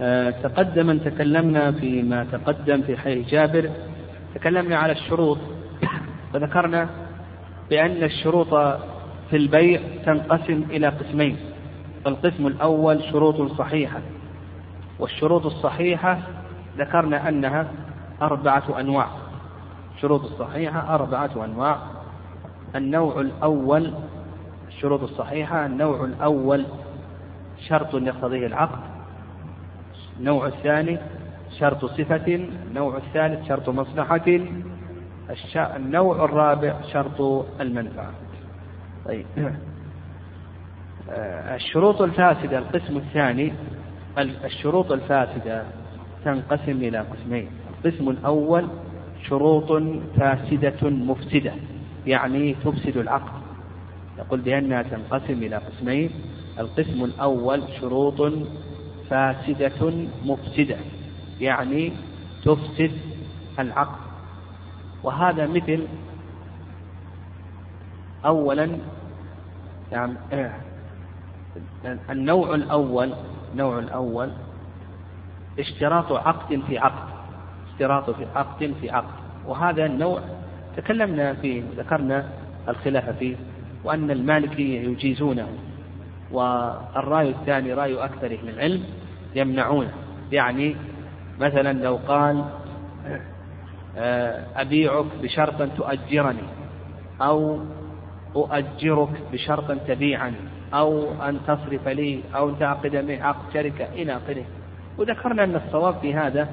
آه، تقدم أن تكلمنا فيما تقدم في حديث جابر. تكلمنا على الشروط. وذكرنا بأن الشروط في البيع تنقسم إلى قسمين. القسم الأول شروط صحيحة. والشروط الصحيحة ذكرنا أنها أربعة أنواع. الشروط الصحيحة أربعة أنواع. النوع الأول الشروط الصحيحة النوع الأول شرط يقتضيه العقد. النوع الثاني شرط صفة النوع الثالث شرط مصلحة النوع الرابع شرط المنفعة. طيب. الشروط الفاسدة القسم الثاني الشروط الفاسدة تنقسم إلى قسمين. القسم الأول شروط فاسدة مفسدة يعني تفسد العقد. يقول بأنها تنقسم إلى قسمين. القسم الأول شروط فاسدة مفسدة يعني تفسد العقد وهذا مثل أولا يعني النوع الأول النوع الأول اشتراط عقد في عقد اشتراط في عقد في عقد. وهذا النوع تكلمنا فيه ذكرنا الخلاف فيه وأن المالكية يجيزونه والرأي الثاني رأي أكثر أهل العلم. يمنعونه يعني مثلا لو قال آه، أبيعك بشرط أن تؤجرني أو أؤجرك بشرط أن تبيعني أو أن تصرف لي أو تعقد معي عقد شركة إلى آخره. وذكرنا أن الصواب في هذا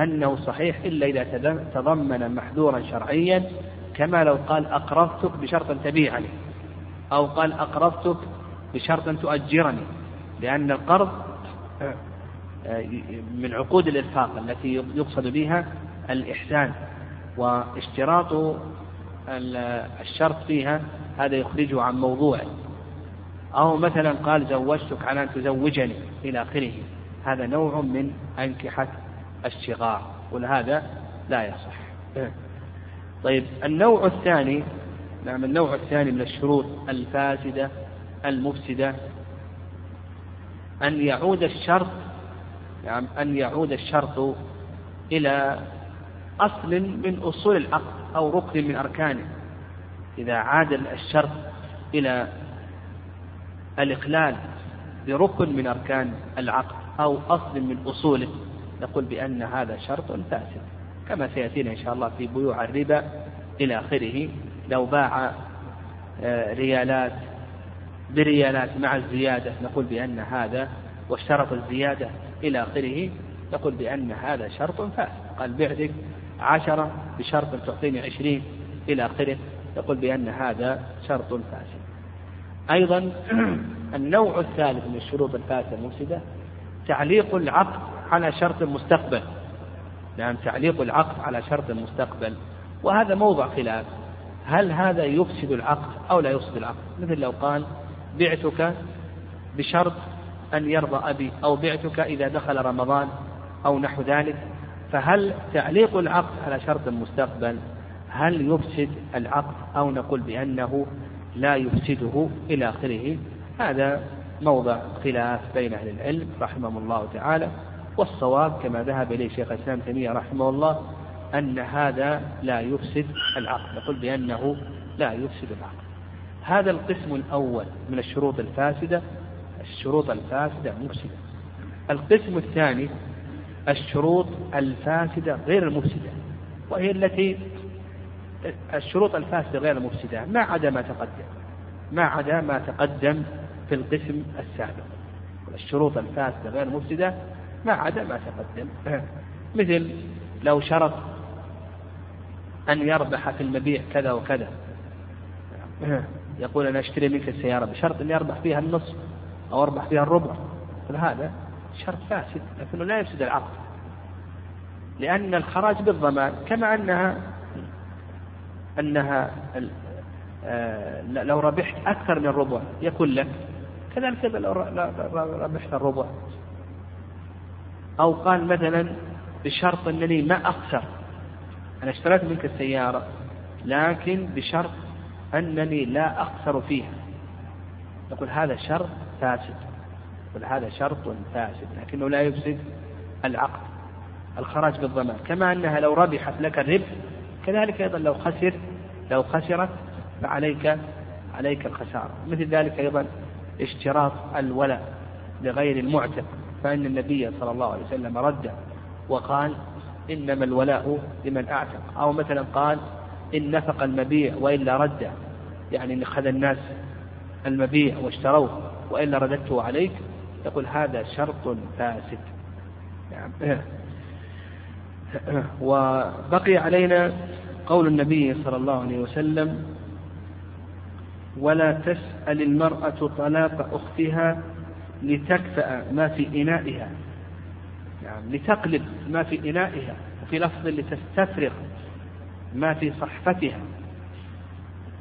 أنه صحيح إلا إذا تضمن محذورا شرعيا كما لو قال أقرضتك بشرط أن تبيعني أو قال أقرضتك بشرط أن تؤجرني لأن القرض من عقود الإرفاق التي يقصد بها الإحسان واشتراط الشرط فيها هذا يخرجه عن موضوعه أو مثلا قال زوجتك على أن تزوجني إلى آخره. هذا نوع من أنكحة الشغار. ولهذا لا يصح. طيب النوع الثاني نعم النوع الثاني من الشروط الفاسدة المفسدة أن يعود الشرط نعم أن يعود الشرط إلى أصل من أصول العقد أو ركن من أركانه. إذا عاد الشرط إلى الإخلال بركن من أركان العقد أو أصل من أصوله نقول بأن هذا شرط فاسد كما سيأتينا إن شاء الله في بيوع الربا إلى آخره. لو باع آه، ريالات بريالات مع الزيادة نقول بأن هذا واشترط الزيادة إلى آخره نقول بأن هذا شرط فاسد. قال بعتك عشرة بشرط تعطيني عشرين إلى آخره يقول بأن هذا شرط فاسد. أيضا النوع الثالث من الشروط الفاسدة المفسدة تعليق العقد على شرط مستقبل. نعم تعليق العقد على شرط مستقبل. وهذا موضع خلاف. هل هذا يفسد العقد أو لا يفسد العقد؟ مثل لو قال بعتك بشرط أن يرضى أبي أو بعتك إذا دخل رمضان أو نحو ذلك؟ فهل تعليق العقد على شرط مستقبل هل يفسد العقد أو نقول بأنه لا يفسده إلى آخره؟ هذا موضع خلاف بين أهل العلم رحمهم الله تعالى والصواب كما ذهب إليه شيخ الإسلام تيمية رحمه الله أن هذا لا يفسد العقد نقول بأنه لا يفسد العقد. هذا القسم الأول من الشروط الفاسدة الشروط الفاسدة مفسدة. القسم الثاني الشروط الفاسدة غير المفسدة وهي التي الشروط الفاسدة غير المفسدة ما عدا ما تقدم ما عدا ما تقدم في القسم السابق. الشروط الفاسدة غير المفسدة ما عدا ما تقدم. مثل لو شرط أن يربح في المبيع كذا وكذا. يقول أنا أشتري منك السيارة بشرط أن يربح فيها النصف. أو أربح فيها الربع هذا شرط فاسد لكنه لا يفسد العقد لأن الخراج بالضمان كما أنها أنها آه، لو ربحت أكثر من الربع يكون لك. كذلك لو ربحت الربع. أو قال مثلا بشرط أنني ما أخسر. أنا اشتريت منك السيارة لكن بشرط أنني لا أخسر فيها. نقول هذا شرط فاسد. نقول هذا شرط فاسد لكنه لا يفسد العقد الخراج بالضمان. كما أنها لو ربحت لك الربح كذلك أيضا لو خسر لو خسرت فعليك عليك الخسارة. مثل ذلك أيضا اشتراط الولاء لغير المعتق. فإن النبي صلى الله عليه وسلم رد وقال إنما الولاء لمن أعتق. أو مثلا قال إن نفق المبيع وإلا رد يعني إن أخذ الناس المبيع واشتروه. وإلا رددته عليك يقول هذا شرط فاسد. يعني وبقي علينا قول النبي صلى الله عليه وسلم ولا تسأل المرأة طلاق أختها لتكفأ ما في إنائها. يعني لتقلب ما في إنائها وفي لفظ لتستفرغ ما في صحفتها.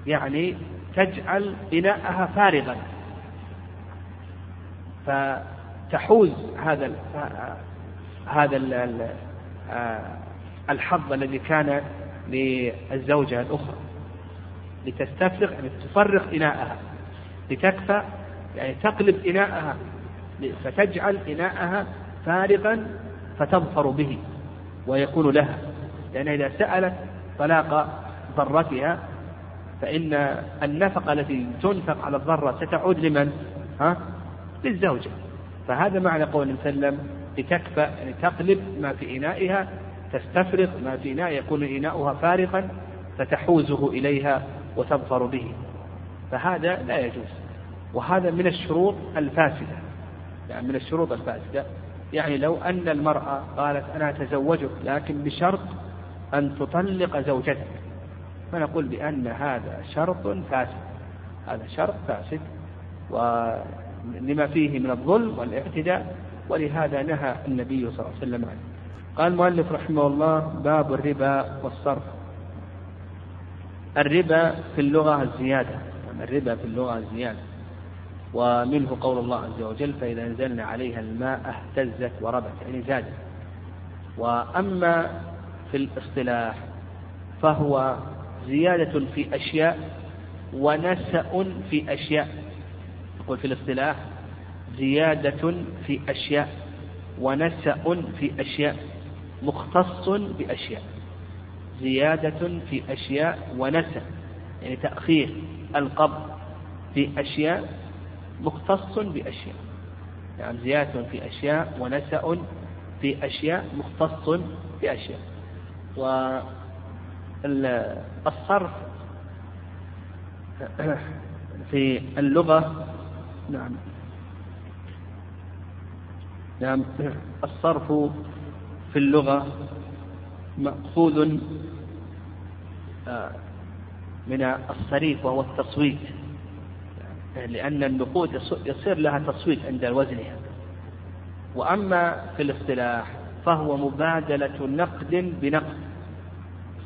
يعني تجعل إناءها فارغا فتحوز هذا هذا الحظ الذي كان للزوجة الأخرى لتستفرغ يعني تفرغ إناءها لتكفى يعني تقلب إناءها فتجعل إناءها فارغا فتظفر به ويكون لها لأن إذا سألت طلاق ضرتها فإن النفقة التي تنفق على الضرة ستعود لمن؟ ها؟ للزوجة. فهذا معنى قول وسلم لتكفى يعني تقلب ما في إنائها تستفرغ ما في إناء يكون إناؤها فارغا فتحوزه إليها وتظفر به. فهذا لا يجوز. وهذا من الشروط الفاسدة. يعني من الشروط الفاسدة. يعني لو أن المرأة قالت أنا أتزوجك لكن بشرط أن تطلق زوجتك. فنقول بأن هذا شرط فاسد. هذا شرط فاسد. ولما فيه من الظلم والاعتداء ولهذا نهى النبي صلى الله عليه وسلم عنه. قال المؤلف رحمه الله باب الربا والصرف. الربا في اللغة الزيادة يعني الربا في اللغة الزيادة. ومنه قول الله عز وجل فإذا أنزلنا عليها الماء اهتزت وربت يعني زادت. وأما في الاصطلاح فهو زيادة في أشياء ونسأ في أشياء. يقول في الاصطلاح زيادة في أشياء ونسأ في أشياء مختص بأشياء. زيادة في أشياء ونسأ يعني تأخير القبض في أشياء مختص بأشياء. يعني زيادة في أشياء ونسأ في أشياء مختص بأشياء. والصرف في اللغة نعم. نعم. الصرف في اللغة مأخوذ آه، من الصريف وهو التصويت. لأن النقود يصير لها تصويت عند وزنها وأما في الاصطلاح فهو مبادلة نقد بنقد.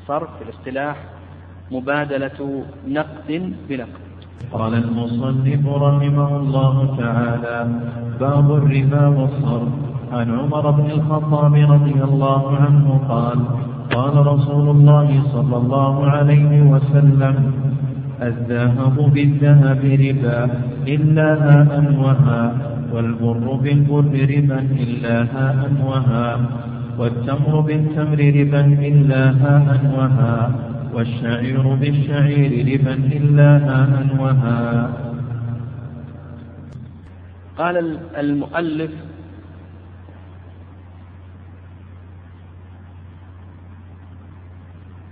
الصرف في الاصطلاح مبادلة نقد بنقد. قال المصنف رحمه الله تعالى باب الربا والصرف. عن عمر بن الخطاب رضي الله عنه قال قال رسول الله صلى الله عليه وسلم الذهب بالذهب ربا إلا هاء وهاء والبر بالبر ربا إلا هاء وهاء والتمر بالتمر ربا إلا هاء وهاء والشعير بالشعير إلا هاء وهاء قال المؤلف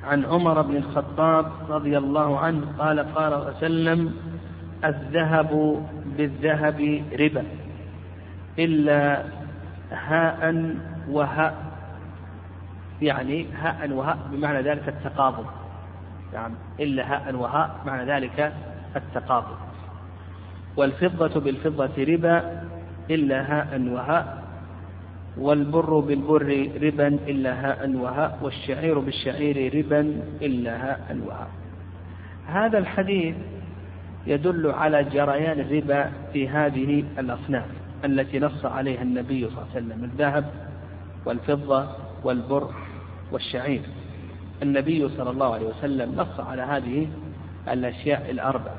عن عمر بن الخطاب رضي الله عنه قال قال وسلم الذهب بالذهب ربا إلا هاء وهاء يعني هاء وهاء بمعنى ذلك التقابض. يعني إلا هاء وهاء معنى ذلك التقابض والفضة بالفضة ربا إلا هاء وهاء. والبر بالبر ربا إلا هاء وهاء. والشعير بالشعير ربا إلا هاء وهاء. هذا الحديث يدل على جريان الربا في هذه الأصناف التي نص عليها النبي صلى الله عليه وسلم الذهب والفضة والبر والشعير. النبي صلى الله عليه وسلم نص على هذه الأشياء الأربعة.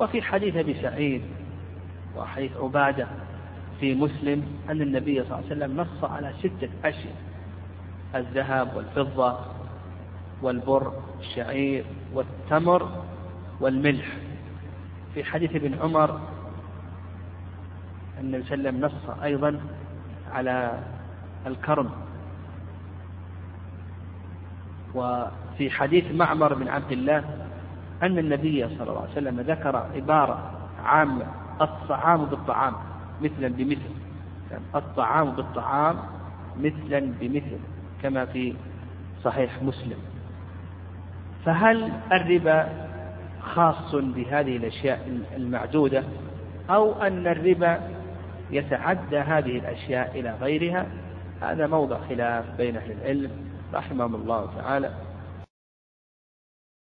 وفي حديث أبي سعيد وحديث عبادة في مسلم أن النبي صلى الله عليه وسلم نص على ستة أشياء الذهب والفضة والبر الشعير والتمر والملح. في حديث ابن عمر النبي صلى الله عليه وسلم نص أيضا على الكرم. وفي حديث معمر بن عبد الله أن النبي صلى الله عليه وسلم ذكر عبارة عامة الطعام بالطعام مثلا بمثل. الطعام بالطعام مثلا بمثل كما في صحيح مسلم. فهل الربا خاص بهذه الأشياء المعدودة أو أن الربا يتعدى هذه الأشياء إلى غيرها؟ هذا موضع خلاف بين أهل العلم. رحمهم الله تعالى.